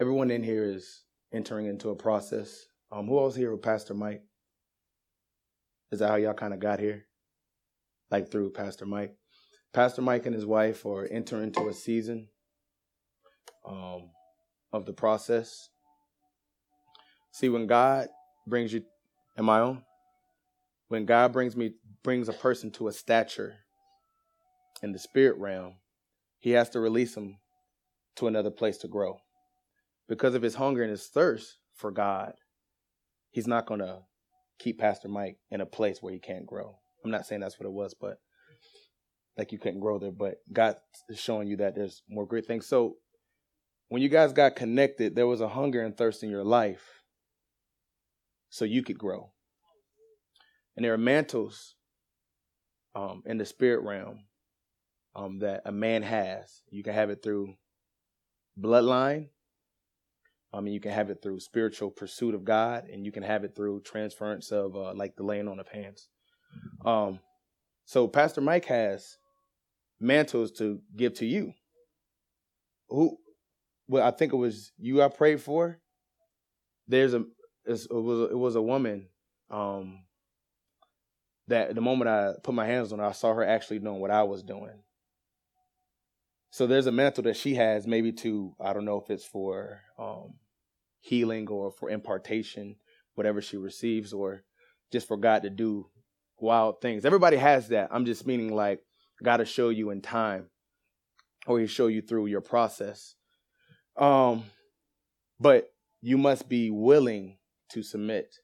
everyone in here is entering into a process. Um, who else here with Pastor Mike? Is that how y'all kind of got here? Like through Pastor Mike? Pastor Mike and his wife are entering into a season um, of the process. See, when God brings you, am I on? When God brings me, brings a person to a stature in the spirit realm, he has to release them to another place to grow. Because of his hunger and his thirst for God, he's not going to keep Pastor Mike in a place where he can't grow. I'm not saying that's what it was, but like you couldn't grow there, but God is showing you that there's more great things. So when you guys got connected, there was a hunger and thirst in your life so you could grow. And there are mantles um, in the spirit realm um, that a man has. You can have it through bloodline. I mean, you can have it through spiritual pursuit of God, and you can have it through transference of uh, like the laying on of hands. Um, so Pastor Mike has mantles to give to you. Who? Well, I think it was you I prayed for. There's a it was it was a woman um, that the moment I put my hands on her, I saw her actually doing what I was doing. So there's a mantle that she has, maybe to I don't know if it's for um, healing or for impartation, whatever she receives, or just for God to do wild things. Everybody has that. I'm just meaning like God to show you in time, or He show you through your process. Um, but you must be willing to submit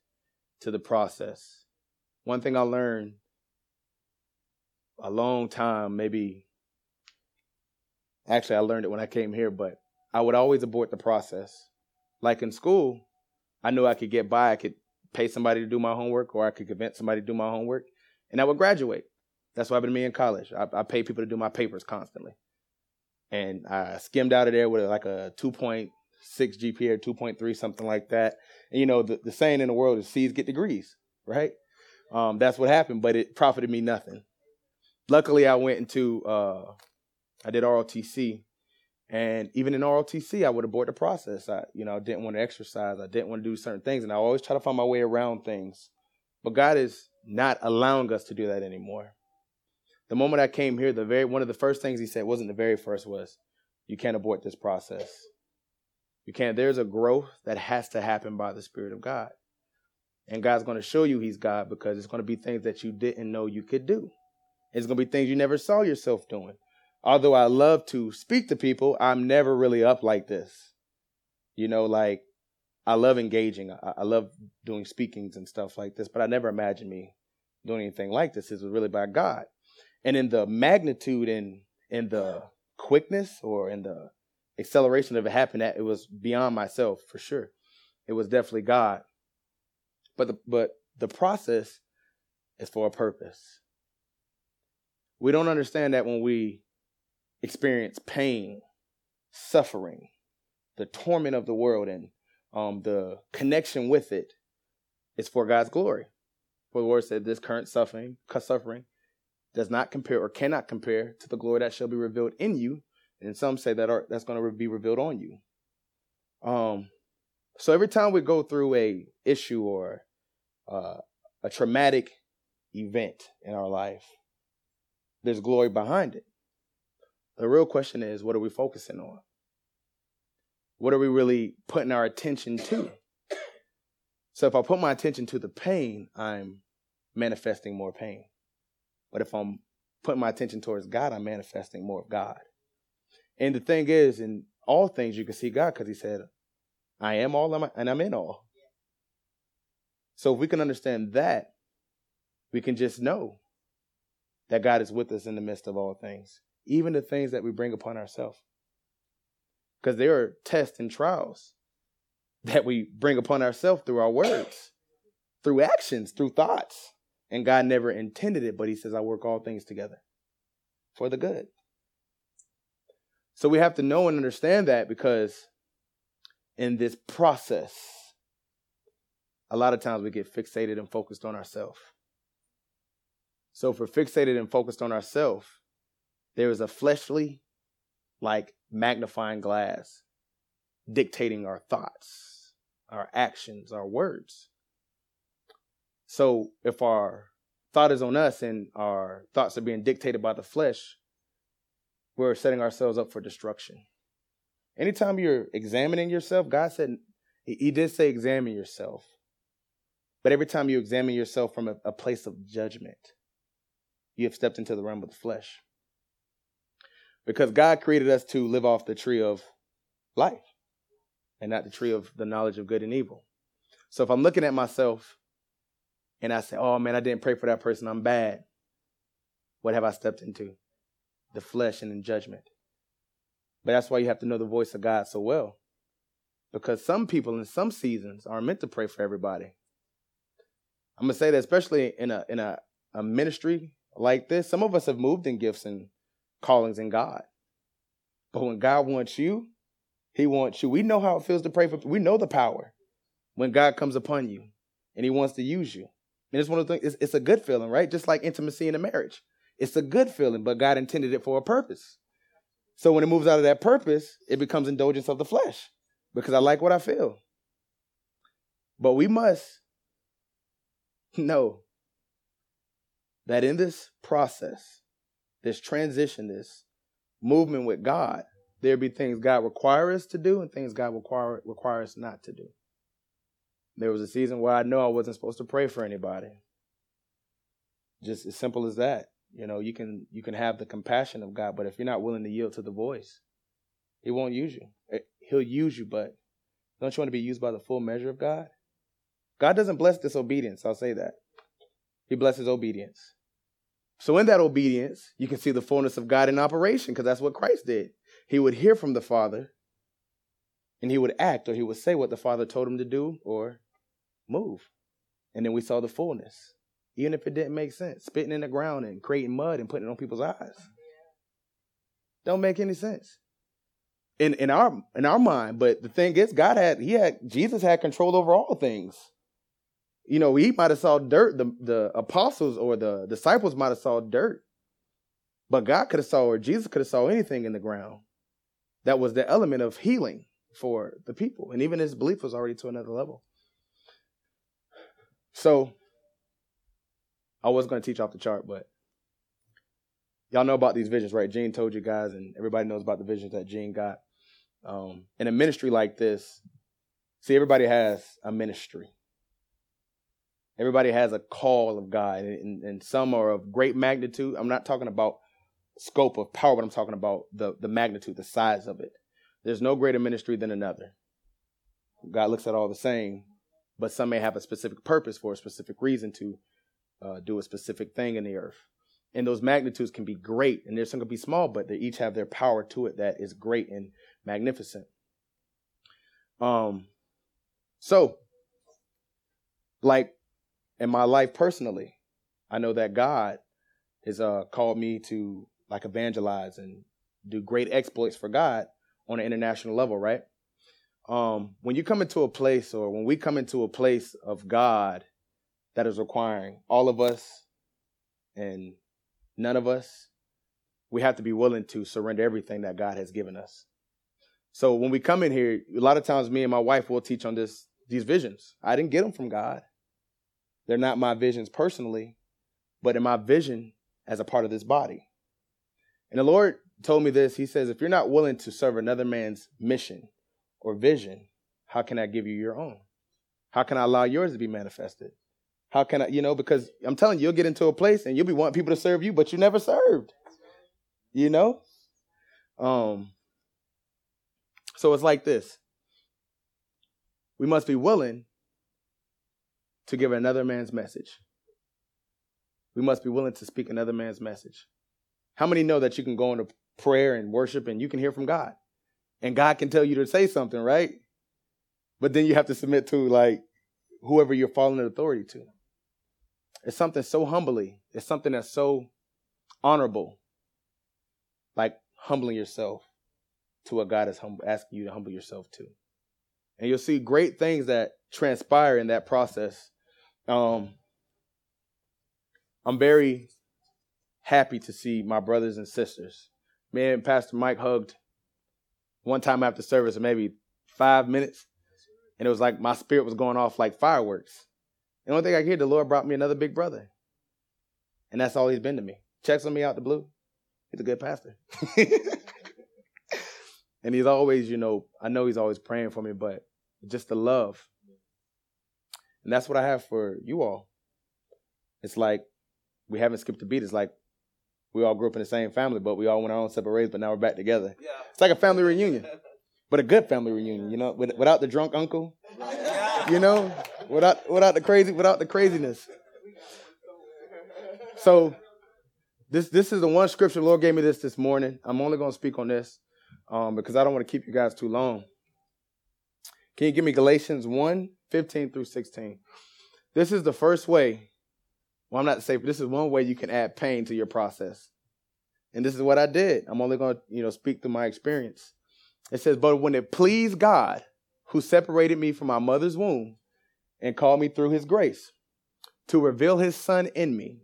to the process. One thing I learned a long time, maybe Actually, I learned it when I came here, but I would always abort the process. Like in school, I knew I could get by. I could pay somebody to do my homework, or I could convince somebody to do my homework, and I would graduate. That's what happened to me in college. I, I paid people to do my papers constantly, and I skimmed out of there with like a 2.6 GPA or 2.3, something like that. And you know, the, the saying in the world is C's get degrees, right? Um, that's what happened, but it profited me nothing. Luckily, I went into uh, I did ROTC, and even in ROTC, I would abort the process. I, you know, I didn't want to exercise. I didn't want to do certain things, and I always try to find my way around things. But God is not allowing us to do that anymore. The moment I came here, the very one of the first things He said wasn't the very first was, "You can't abort this process. You can't. There's a growth that has to happen by the Spirit of God." And God's going to show you He's God because it's going to be things that you didn't know you could do. It's going to be things you never saw yourself doing although I love to speak to people, I'm never really up like this. You know, like I love engaging. I, I love doing speakings and stuff like this, but I never imagined me doing anything like this. This was really by God. And in the magnitude and in the quickness or in the acceleration of it happening, it was beyond myself for sure. It was definitely God. But the, but the process is for a purpose. We don't understand that when we experience pain, suffering, the torment of the world, and um, the connection with it is for God's glory. For the word said, "This current suffering, suffering, does not compare or cannot compare to the glory that shall be revealed in you." And some say that are, that's going to be revealed on you. Um, so every time we go through a issue or uh, a traumatic event in our life, there's glory behind it. The real question is what are we focusing on? What are we really putting our attention to? So if I put my attention to the pain, I'm manifesting more pain. But if I'm putting my attention towards God, I'm manifesting more of God. And the thing is, in all things, you can see God because He said, I am all and I'm in all. So if we can understand that, we can just know that God is with us in the midst of all things even the things that we bring upon ourselves. Because there are tests and trials that we bring upon ourselves through our words, through actions, through thoughts. And God never intended it, but He says, I work all things together for the good. So we have to know and understand that because in this process, a lot of times we get fixated and focused on ourselves. So if we're fixated and focused on ourselves, there is a fleshly, like magnifying glass dictating our thoughts, our actions, our words. So if our thought is on us and our thoughts are being dictated by the flesh, we're setting ourselves up for destruction. Anytime you're examining yourself, God said, He did say examine yourself. But every time you examine yourself from a, a place of judgment, you have stepped into the realm of the flesh. Because God created us to live off the tree of life and not the tree of the knowledge of good and evil. So if I'm looking at myself and I say, oh man, I didn't pray for that person, I'm bad, what have I stepped into? The flesh and in judgment. But that's why you have to know the voice of God so well. Because some people in some seasons are meant to pray for everybody. I'm gonna say that especially in a in a, a ministry like this, some of us have moved in gifts and callings in God. But when God wants you, He wants you. We know how it feels to pray for we know the power when God comes upon you and He wants to use you. And it's one of the things, it's, it's a good feeling, right? Just like intimacy in a marriage. It's a good feeling, but God intended it for a purpose. So when it moves out of that purpose, it becomes indulgence of the flesh because I like what I feel. But we must know that in this process, this transition, this movement with God, there be things God requires us to do and things God require require us not to do. There was a season where I know I wasn't supposed to pray for anybody. Just as simple as that. You know, you can you can have the compassion of God, but if you're not willing to yield to the voice, He won't use you. Eh, he'll use you, but don't you want to be used by the full measure of God? God doesn't bless disobedience. I'll say that. He blesses obedience. So in that obedience, you can see the fullness of God in operation because that's what Christ did. He would hear from the Father and he would act or he would say what the Father told him to do or move. And then we saw the fullness, even if it didn't make sense, spitting in the ground and creating mud and putting it on people's eyes. Don't make any sense. In in our in our mind, but the thing is, God had he had Jesus had control over all things. You know, he might have saw dirt. The the apostles or the disciples might have saw dirt, but God could have saw, or Jesus could have saw anything in the ground. That was the element of healing for the people. And even his belief was already to another level. So I was going to teach off the chart, but y'all know about these visions, right? Gene told you guys, and everybody knows about the visions that Gene got. Um, in a ministry like this, see, everybody has a ministry. Everybody has a call of God, and, and some are of great magnitude. I'm not talking about scope of power, but I'm talking about the, the magnitude, the size of it. There's no greater ministry than another. God looks at all the same, but some may have a specific purpose for a specific reason to uh, do a specific thing in the earth. And those magnitudes can be great, and there's some can be small, but they each have their power to it that is great and magnificent. Um, so, like in my life personally, I know that God has uh, called me to like evangelize and do great exploits for God on an international level, right? Um, when you come into a place, or when we come into a place of God that is requiring all of us and none of us, we have to be willing to surrender everything that God has given us. So when we come in here, a lot of times me and my wife will teach on this these visions. I didn't get them from God. They're not my visions personally, but in my vision as a part of this body. And the Lord told me this. He says, if you're not willing to serve another man's mission or vision, how can I give you your own? How can I allow yours to be manifested? How can I, you know, because I'm telling you, you'll get into a place and you'll be wanting people to serve you, but you never served. You know? Um, so it's like this. We must be willing to give another man's message. We must be willing to speak another man's message. How many know that you can go into prayer and worship and you can hear from God? And God can tell you to say something, right? But then you have to submit to like whoever you're following authority to. It's something so humbly. It's something that's so honorable. Like humbling yourself to what God is hum- asking you to humble yourself to. And you'll see great things that transpire in that process. Um, I'm very happy to see my brothers and sisters. Me and Pastor Mike hugged one time after service, maybe five minutes, and it was like my spirit was going off like fireworks. And one thing I hear, the Lord brought me another big brother, and that's all He's been to me. Checks on me out the blue. He's a good pastor. and he's always, you know, I know he's always praying for me, but just the love. And that's what I have for you all. It's like we haven't skipped a beat. It's like we all grew up in the same family, but we all went our own separate ways, but now we're back together. Yeah. It's like a family reunion, but a good family reunion, you know, without the drunk uncle, you know, without without the crazy, without the craziness. So this this is the one scripture the Lord gave me this this morning. I'm only going to speak on this um, because I don't want to keep you guys too long. Can you give me Galatians 1, 15 through 16? This is the first way well, I'm not but this is one way you can add pain to your process. And this is what I did. I'm only going to, you know, speak through my experience. It says, But when it pleased God, who separated me from my mother's womb and called me through his grace, to reveal his son in me,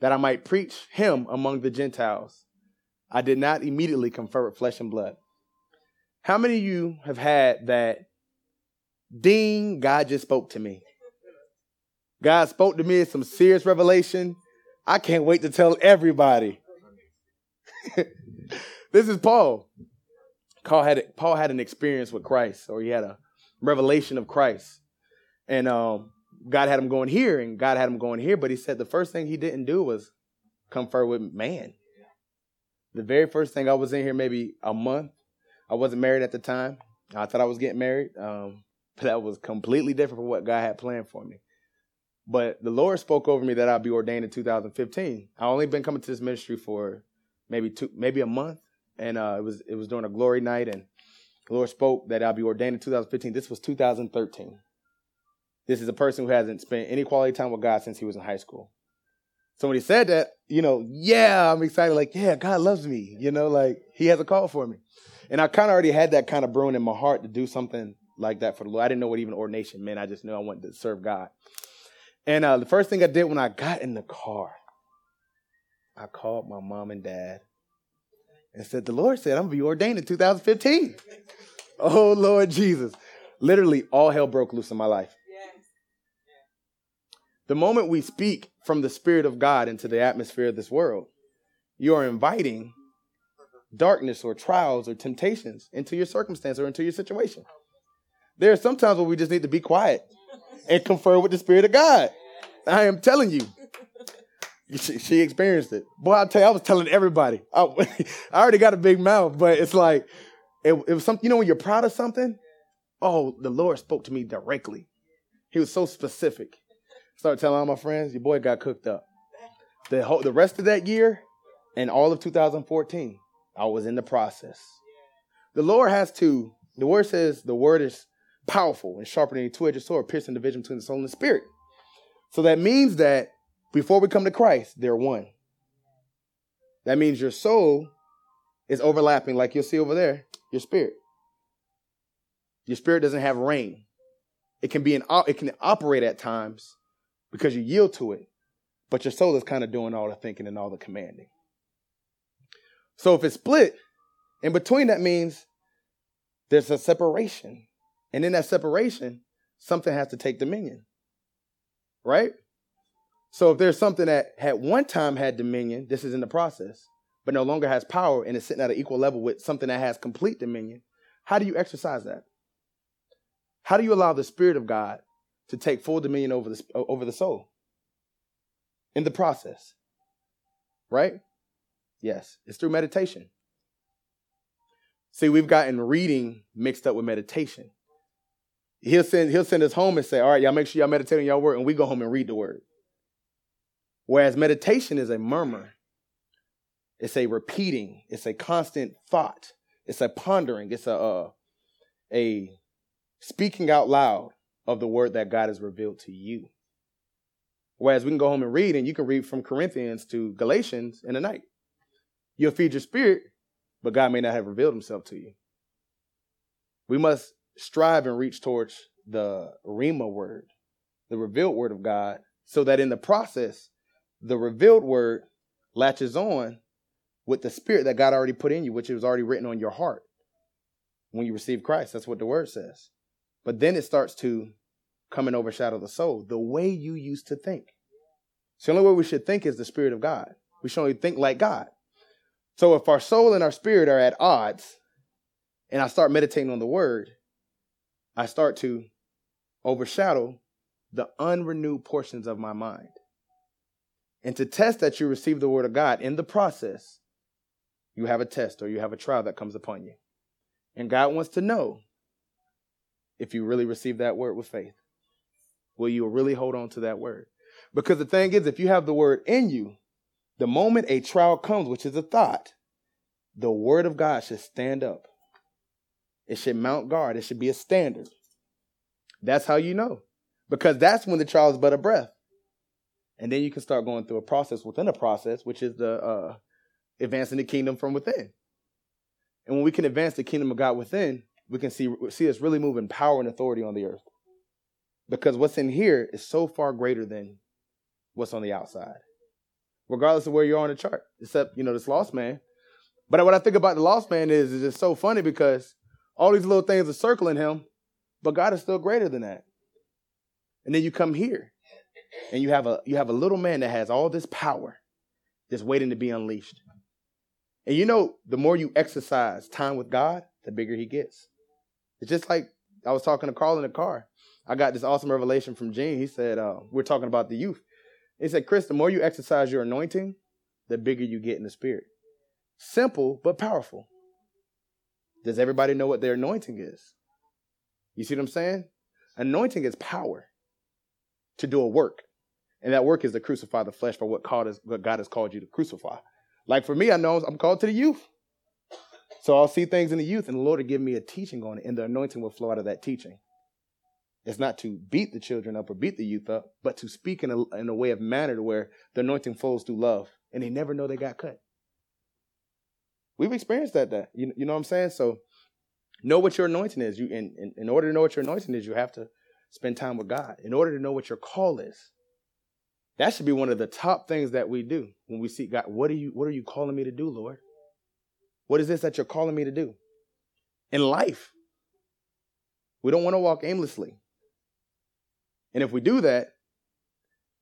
that I might preach him among the Gentiles, I did not immediately confer with flesh and blood. How many of you have had that ding, God just spoke to me? God spoke to me in some serious revelation. I can't wait to tell everybody. this is Paul. Paul had Paul had an experience with Christ, or he had a revelation of Christ, and um, God had him going here, and God had him going here. But he said the first thing he didn't do was confer with man. The very first thing I was in here, maybe a month. I wasn't married at the time. I thought I was getting married, um, that was completely different from what God had planned for me. But the Lord spoke over me that I'd be ordained in 2015. I only been coming to this ministry for maybe two, maybe a month, and uh, it was it was during a glory night, and the Lord spoke that I'd be ordained in 2015. This was 2013. This is a person who hasn't spent any quality time with God since he was in high school. So when he said that, you know, yeah, I'm excited. Like, yeah, God loves me. You know, like He has a call for me, and I kind of already had that kind of brewing in my heart to do something like that for the Lord. I didn't know what even ordination meant. I just knew I wanted to serve God. And uh, the first thing I did when I got in the car, I called my mom and dad and said, The Lord said I'm going to be ordained in 2015. oh, Lord Jesus. Literally, all hell broke loose in my life. The moment we speak from the Spirit of God into the atmosphere of this world, you are inviting darkness or trials or temptations into your circumstance or into your situation. There are some times where we just need to be quiet and confer with the Spirit of God. I am telling you. She, she experienced it. Boy, I tell you, I was telling everybody. I, I already got a big mouth, but it's like, it, it was something, you know, when you're proud of something, oh, the Lord spoke to me directly. He was so specific. Started telling all my friends, your boy got cooked up. The whole, the rest of that year and all of 2014, I was in the process. The Lord has to, the word says the word is powerful and sharper than a two-edged sword, piercing division between the soul and the spirit. So that means that before we come to Christ, they're one. That means your soul is overlapping, like you'll see over there, your spirit. Your spirit doesn't have reign. It can be an it can operate at times because you yield to it, but your soul is kind of doing all the thinking and all the commanding. So if it's split, in between that means there's a separation. And in that separation, something has to take dominion. Right? So if there's something that at one time had dominion, this is in the process, but no longer has power and is sitting at an equal level with something that has complete dominion, how do you exercise that? How do you allow the Spirit of God to take full dominion over the, over the soul? In the process. Right? Yes, it's through meditation. See, we've gotten reading mixed up with meditation he'll send he'll send us home and say, "All right, y'all make sure y'all meditate on y'all word," and we go home and read the word. Whereas meditation is a murmur, it's a repeating, it's a constant thought, it's a pondering, it's a uh, a speaking out loud of the word that God has revealed to you. Whereas we can go home and read, and you can read from Corinthians to Galatians in a night. You'll feed your spirit, but God may not have revealed himself to you. We must strive and reach towards the Rhema word, the revealed word of God, so that in the process, the revealed word latches on with the spirit that God already put in you, which was already written on your heart. when you receive Christ. That's what the word says. But then it starts to come and overshadow the soul, the way you used to think. So the only way we should think is the Spirit of God. We should only think like God. So if our soul and our spirit are at odds, and I start meditating on the word, I start to overshadow the unrenewed portions of my mind. And to test that you receive the word of God in the process, you have a test or you have a trial that comes upon you. And God wants to know if you really receive that word with faith. Will you really hold on to that word? Because the thing is, if you have the word in you, the moment a trial comes, which is a thought, the word of God should stand up. It should mount guard. It should be a standard. That's how you know. Because that's when the trial is but a breath. And then you can start going through a process within a process, which is the uh, advancing the kingdom from within. And when we can advance the kingdom of God within, we can see, see us really moving power and authority on the earth. Because what's in here is so far greater than what's on the outside regardless of where you're on the chart, except, you know, this lost man. But what I think about the lost man is, is it's so funny because all these little things are circling him, but God is still greater than that. And then you come here and you have a you have a little man that has all this power just waiting to be unleashed. And you know, the more you exercise time with God, the bigger he gets. It's just like I was talking to Carl in the car. I got this awesome revelation from Gene. He said, uh, we're talking about the youth. He said, Chris, the more you exercise your anointing, the bigger you get in the spirit. Simple, but powerful. Does everybody know what their anointing is? You see what I'm saying? Anointing is power to do a work. And that work is to crucify the flesh for what God, has called you to crucify. Like for me, I know I'm called to the youth. So I'll see things in the youth, and the Lord will give me a teaching on it, and the anointing will flow out of that teaching. It's not to beat the children up or beat the youth up, but to speak in a, in a way of manner to where the anointing flows through love and they never know they got cut. We've experienced that, that you, you know what I'm saying? So know what your anointing is. You in, in, in order to know what your anointing is, you have to spend time with God. In order to know what your call is. That should be one of the top things that we do when we seek God. What are you what are you calling me to do, Lord? What is this that you're calling me to do? In life. We don't want to walk aimlessly. And if we do that,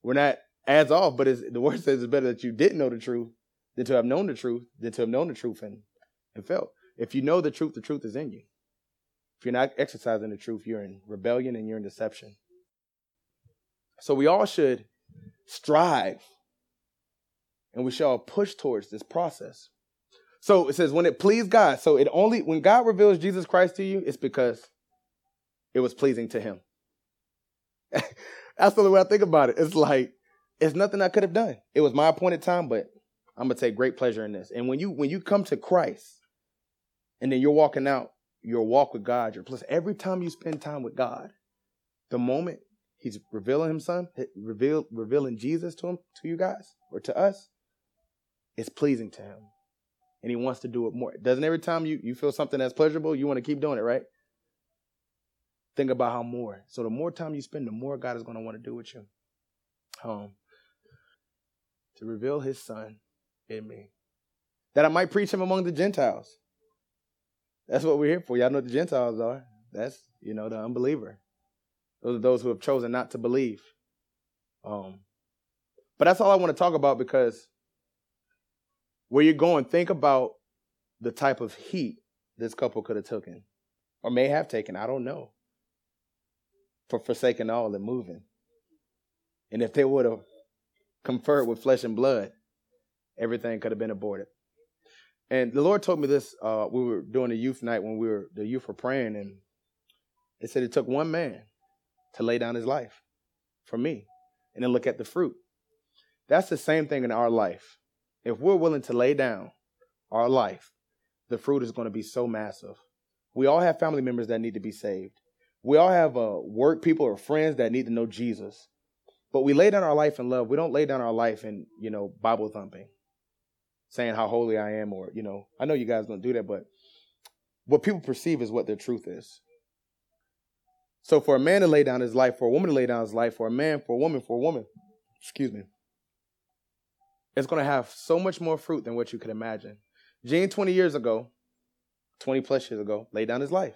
we're not as off, but the word says it's better that you didn't know the truth than to have known the truth, than to have known the truth and, and felt. If you know the truth, the truth is in you. If you're not exercising the truth, you're in rebellion and you're in deception. So we all should strive and we shall push towards this process. So it says when it pleased God. So it only when God reveals Jesus Christ to you, it's because it was pleasing to him. That's the way I think about it. It's like it's nothing I could have done. It was my appointed time, but I'm gonna take great pleasure in this. And when you when you come to Christ, and then you're walking out your walk with God, your plus every time you spend time with God, the moment He's revealing Himself, reveal revealing Jesus to him to you guys or to us, it's pleasing to Him, and He wants to do it more. Doesn't every time you you feel something that's pleasurable, you want to keep doing it, right? think about how more. So the more time you spend, the more God is to want to do with you. Um, to reveal his son in me. That I might preach him among the Gentiles. That's what we're here for. Y'all know what the Gentiles are. That's, you know, the unbeliever. Those are those who have chosen not to believe. Um, but that's all I want to talk about because where you're going, think about the type of heat this couple could have taken or may have taken. I don't know for forsaking all and moving. And if they would have conferred with flesh and blood, everything could have been aborted. And the Lord told me this. Uh, we were doing a youth night when we were the youth were praying, and it said it took one man to lay down his life for me, and then look at the fruit. That's the same thing in our life. If we're willing to lay down our life, the fruit is going to be so massive. We all have family members that need to be saved. We all have uh, work people or friends that need to know Jesus. But we lay down our life in love. We don't lay down our life in, you know, Bible thumping, saying how holy I am, or, you know, I know you guys don't do that, but what people perceive is what their truth is. So for a man to lay down his life, for a woman to lay down his life, for a man, for a woman, for a woman, excuse me, it's going to have so much more fruit than what you could imagine. Gene, 20 years ago, 20 plus years ago, laid down his life.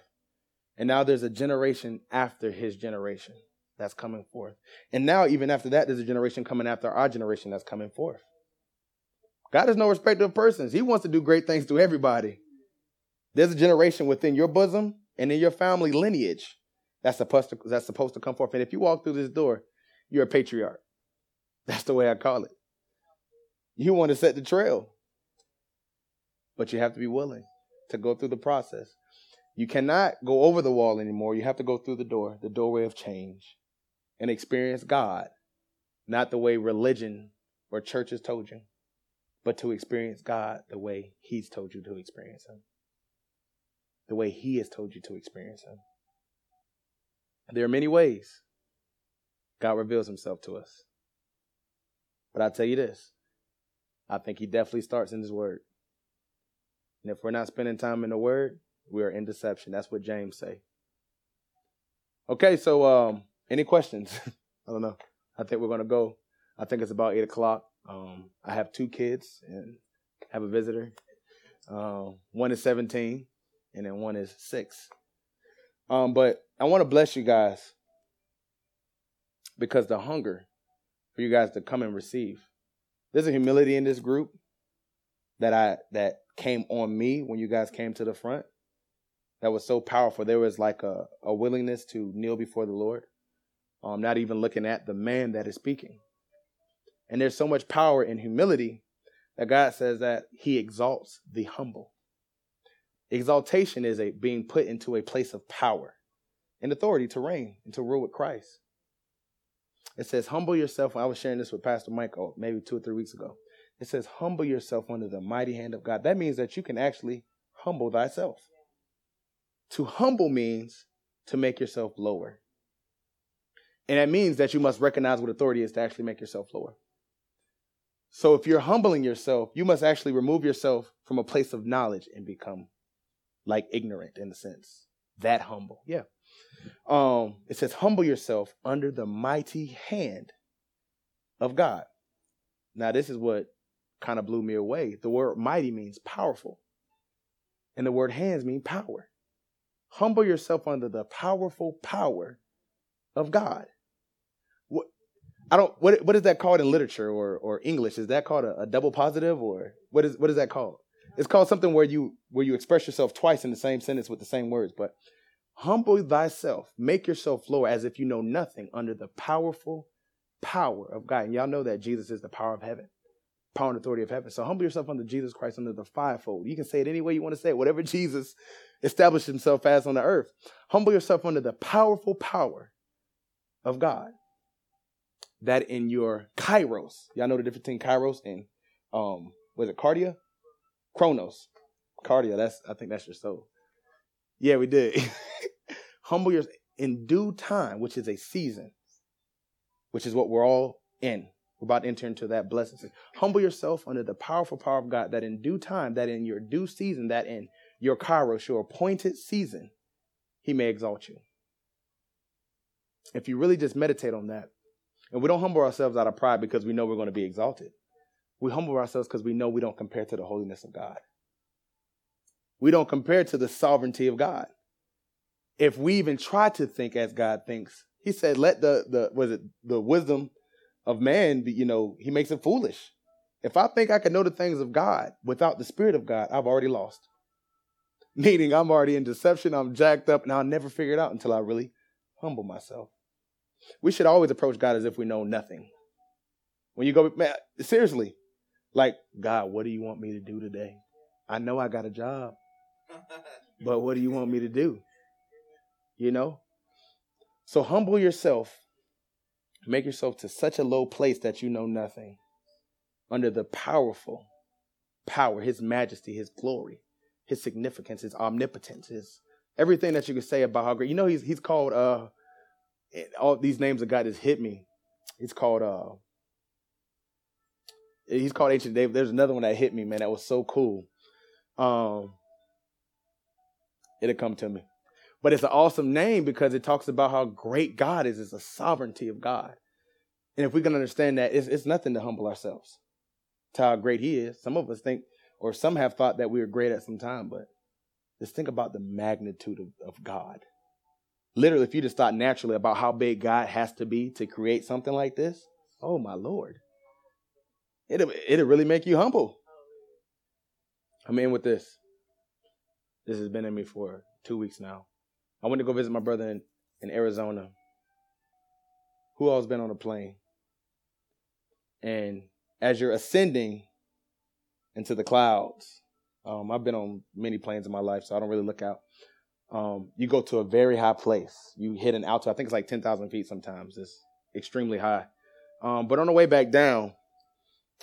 And now there's a generation after his generation that's coming forth. And now, even after that, there's a generation coming after our generation that's coming forth. God is no respecter of persons. He wants to do great things to everybody. There's a generation within your bosom and in your family lineage that's supposed to that's supposed to come forth. And if you walk through this door, you're a patriarch. That's the way I call it. You want to set the trail. But you have to be willing to go through the process. You cannot go over the wall anymore. You have to go through the door, the doorway of change, and experience God, not the way religion or church has told you, but to experience God the way He's told you to experience Him, the way He has told you to experience Him. There are many ways God reveals Himself to us. But I tell you this I think He definitely starts in His Word. And if we're not spending time in the Word, we are in deception. That's what James say. Okay, so um, any questions? I don't know. I think we're gonna go. I think it's about eight o'clock. Um, I have two kids and have a visitor. Uh, one is seventeen, and then one is six. Um, but I want to bless you guys because the hunger for you guys to come and receive. There's a humility in this group that I that came on me when you guys came to the front. That was so powerful. There was like a, a willingness to kneel before the Lord. Um, not even looking at the man that is speaking. And there's so much power in humility that God says that He exalts the humble. Exaltation is a being put into a place of power and authority to reign and to rule with Christ. It says, humble yourself. I was sharing this with Pastor Michael oh, maybe two or three weeks ago. It says, humble yourself under the mighty hand of God. That means that you can actually humble thyself. To humble means to make yourself lower. And that means that you must recognize what authority is to actually make yourself lower. So if you're humbling yourself, you must actually remove yourself from a place of knowledge and become like ignorant in a sense. That humble. Yeah. Um, it says, humble yourself under the mighty hand of God. Now, this is what kind of blew me away. The word mighty means powerful, and the word hands mean power. Humble yourself under the powerful power of God. I don't what what is that called in literature or or English? Is that called a, a double positive or what is what is that called? It's called something where you where you express yourself twice in the same sentence with the same words, but Humble thyself, make yourself lower as if you know nothing under the powerful power of God. And y'all know that Jesus is the power of heaven, power and authority of heaven. So humble yourself under Jesus Christ under the fivefold. You can say it any way you want to say it, whatever Jesus established himself as on the earth. Humble yourself under the powerful power of God. That in your kairos, y'all know the difference between kairos and um, was it cardia? Chronos. Cardia, that's I think that's your soul. Yeah, we did. Humble yourself in due time, which is a season, which is what we're all in. We're about to enter into that blessing. Humble yourself under the powerful power of God, that in due time, that in your due season, that in your kairos, your appointed season, he may exalt you. If you really just meditate on that, and we don't humble ourselves out of pride because we know we're going to be exalted. We humble ourselves because we know we don't compare to the holiness of God we don't compare to the sovereignty of God. If we even try to think as God thinks, he said, let the, the was it the wisdom of man be, you know, he makes it foolish. If I think I can know the things of God without the Spirit of God, I've already lost. Meaning I'm already in deception, I'm jacked up, and I'll never figure it out until I really humble myself. We should always approach God as if we know nothing. When you go, man, seriously, like, God, what do you want me to do today? I know I got a job but what do you want me to do? You know? So humble yourself. Make yourself to such a low place that you know nothing. Under the powerful power, his majesty, his glory, his significance, his omnipotence, his everything that you can say about how great. You know, he's he's called uh all these names of God just hit me. It's called uh he's called Ancient of Days. There's another one that hit me, man, that was so cool. Um it'll come to me. But it's an awesome name because it talks about how great God is. It's a sovereignty of God. And if we can understand that, it's, it's nothing to humble ourselves to how great He is. Some of us think, or some have thought that we were great at some time, but Just think about the magnitude of, of God. Literally, if you just thought naturally about how big God has to be to create something like this, oh my Lord. It'll, it'll really make you humble. I'm in with this. This has been in me for two weeks now. I went to go visit my brother in, in Arizona. Who else been on a plane? And as you're ascending into the clouds, um, I've been on many planes in my life, so I don't really look out. Um, you go to a very high place. You hit an altitude. I think it's like 10,000 feet sometimes. It's extremely high. Um, but on the way back down,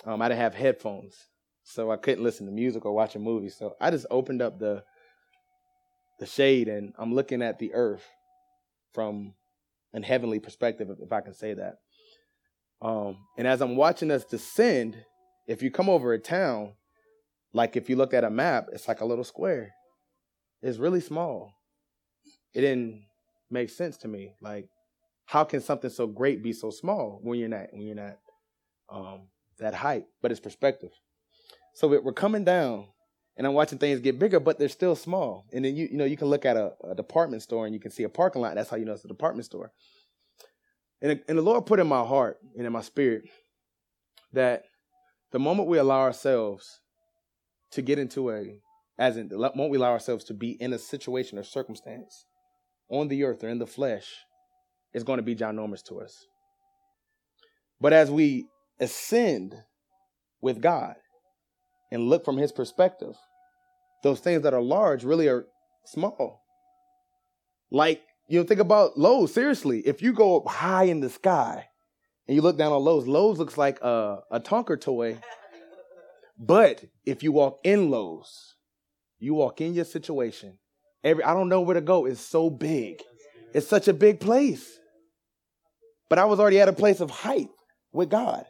um, I didn't have headphones, so I couldn't listen to music or watch a movie. So I just opened up the the shade and I'm looking at the earth from an heavenly perspective, if I can say that. Um, and as I'm watching us descend, if you come over a town, like if you look at a map, it's like a little square. It's really small. It didn't make sense to me. Like, how can something so great be so small when you're not when you're not um, that height? But it's perspective. So we're coming down, and I'm watching things get bigger, but they're still small. And then you you know you can look at a, a department store and you can see a parking lot. That's how you know it's a department store. And, and the Lord put in my heart and in my spirit that the moment we allow ourselves to get into a, as in moment we allow ourselves to be in a situation or circumstance on the earth or in the flesh, is going to be ginormous to us. But as we ascend with God, and look from his perspective, those things that are large really are small. Like, you know, think about Lowe's. Seriously, if you go up high in the sky and you look down on Lowe's, Lowe's looks like a, a Tonka toy. But if you walk in Lowe's, you walk in your situation. Every I don't know where to go. It's so big. It's such a big place. But I was already at a place of height with God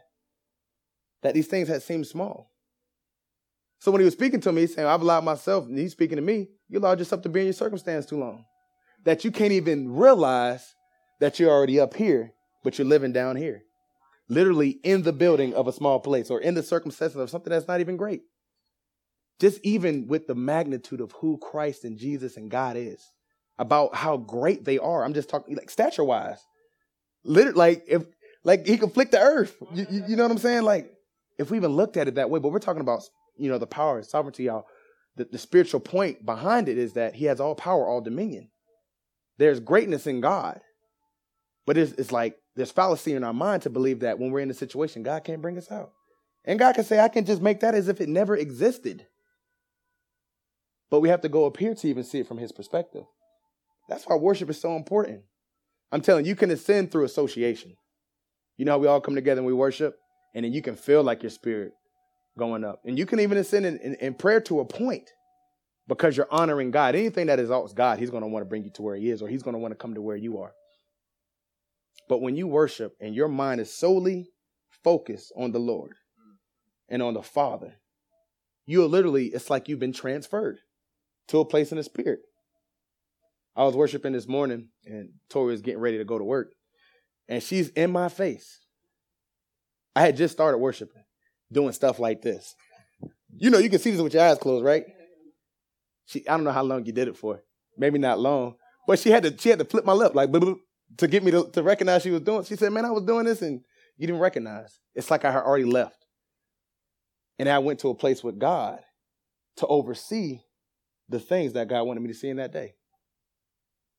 that these things had seemed small. So when he was speaking to me, he's saying, I've allowed myself, and he's speaking to me, you allowed yourself to be in your circumstance too long. That you can't even realize that you're already up here, but you're living down here. Literally in the building of a small place or in the circumstances of something that's not even great. Just even with the magnitude of who Christ and Jesus and God is, about how great they are. I'm just talking like stature wise. Literally, like if like he can flick the earth. You, you, you know what I'm saying? Like if we even looked at it that way, but we're talking about you know, the power and sovereignty, y'all. The, the spiritual point behind it is that he has all power, all dominion. There's greatness in God. But it's, it's like there's fallacy in our mind to believe that when we're in a situation, God can't bring us out. And God can say, I can just make that as if it never existed. But we have to go up here to even see it from his perspective. That's why worship is so important. I'm telling you, you can ascend through association. You know how we all come together and we worship, and then you can feel like your spirit going up. And you can even ascend in, in, in prayer to a point because you're honoring God. Anything that exalts God, He's going to want to bring you to where He is, or He's going to want to come to where you are. But when you worship and your mind is solely focused on the Lord and on the Father, you're literally, it's like you've been transferred to a place in the Spirit. I was worshiping this morning, and Tori was getting ready to go to work, and she's in my face. I had just started worshiping doing stuff like this. You know, you can see this with your eyes closed, right? She, I don't know how long you did it for. Maybe not long, but she had to, she had to flip my lip like to get me to, to recognize she was doing. She said, "Man, I was doing this, and you didn't recognize." It's like I had already left, and I went to a place with God to oversee the things that God wanted me to see in that day.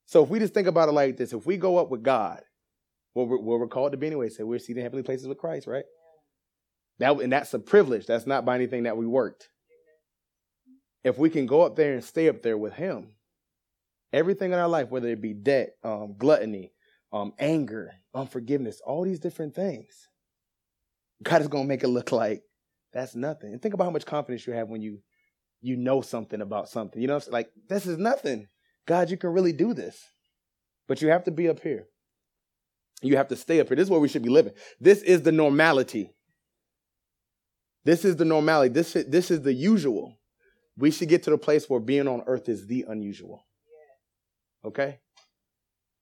So if we just think about it like this, if we go up with God, what we're, what we're called to be anyway, say we're seated in heavenly places with Christ, right? That, and that's a privilege. That's not by anything that we worked. If we can go up there and stay up there with Him, everything in our life, whether it be debt, um, gluttony, um, anger, unforgiveness, all these different things, God is going to make it look like that's nothing. And think about how much confidence you have when you you know something about something. You know, it's like this is nothing. God, you can really do this, but you have to be up here. You have to stay up here. This is where we should be living. This is the normality. This is the normality. This, this is the usual. We should get to the place where being on earth is the unusual. Okay?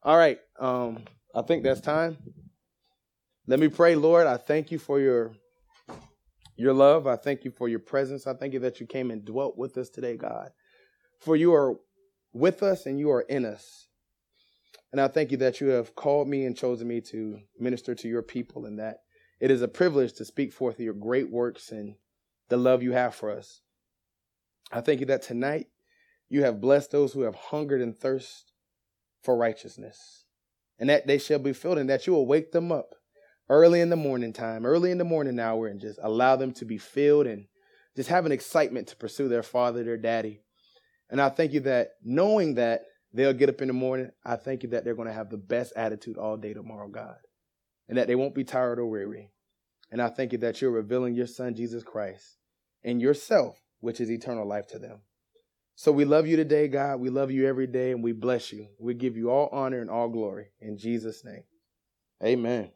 All right. Um, I think that's time. Let me pray, Lord. I thank you for your your love. I thank you for your presence. I thank you that you came and dwelt with us today, God. For you are with us and you are in us. And I thank you that you have called me and chosen me to minister to your people and that it is a privilege to speak forth your great works and the love you have for us. I thank you that tonight you have blessed those who have hungered and thirst for righteousness, and that they shall be filled, and that you will wake them up early in the morning time, early in the morning hour, and just allow them to be filled and just have an excitement to pursue their father, their daddy. And I thank you that knowing that they'll get up in the morning, I thank you that they're going to have the best attitude all day tomorrow, God, and that they won't be tired or weary. And I thank you that you're revealing your son, Jesus Christ, and yourself, which is eternal life to them. So we love you today, God. We love you every day, and we bless you. We give you all honor and all glory. In Jesus' name, amen.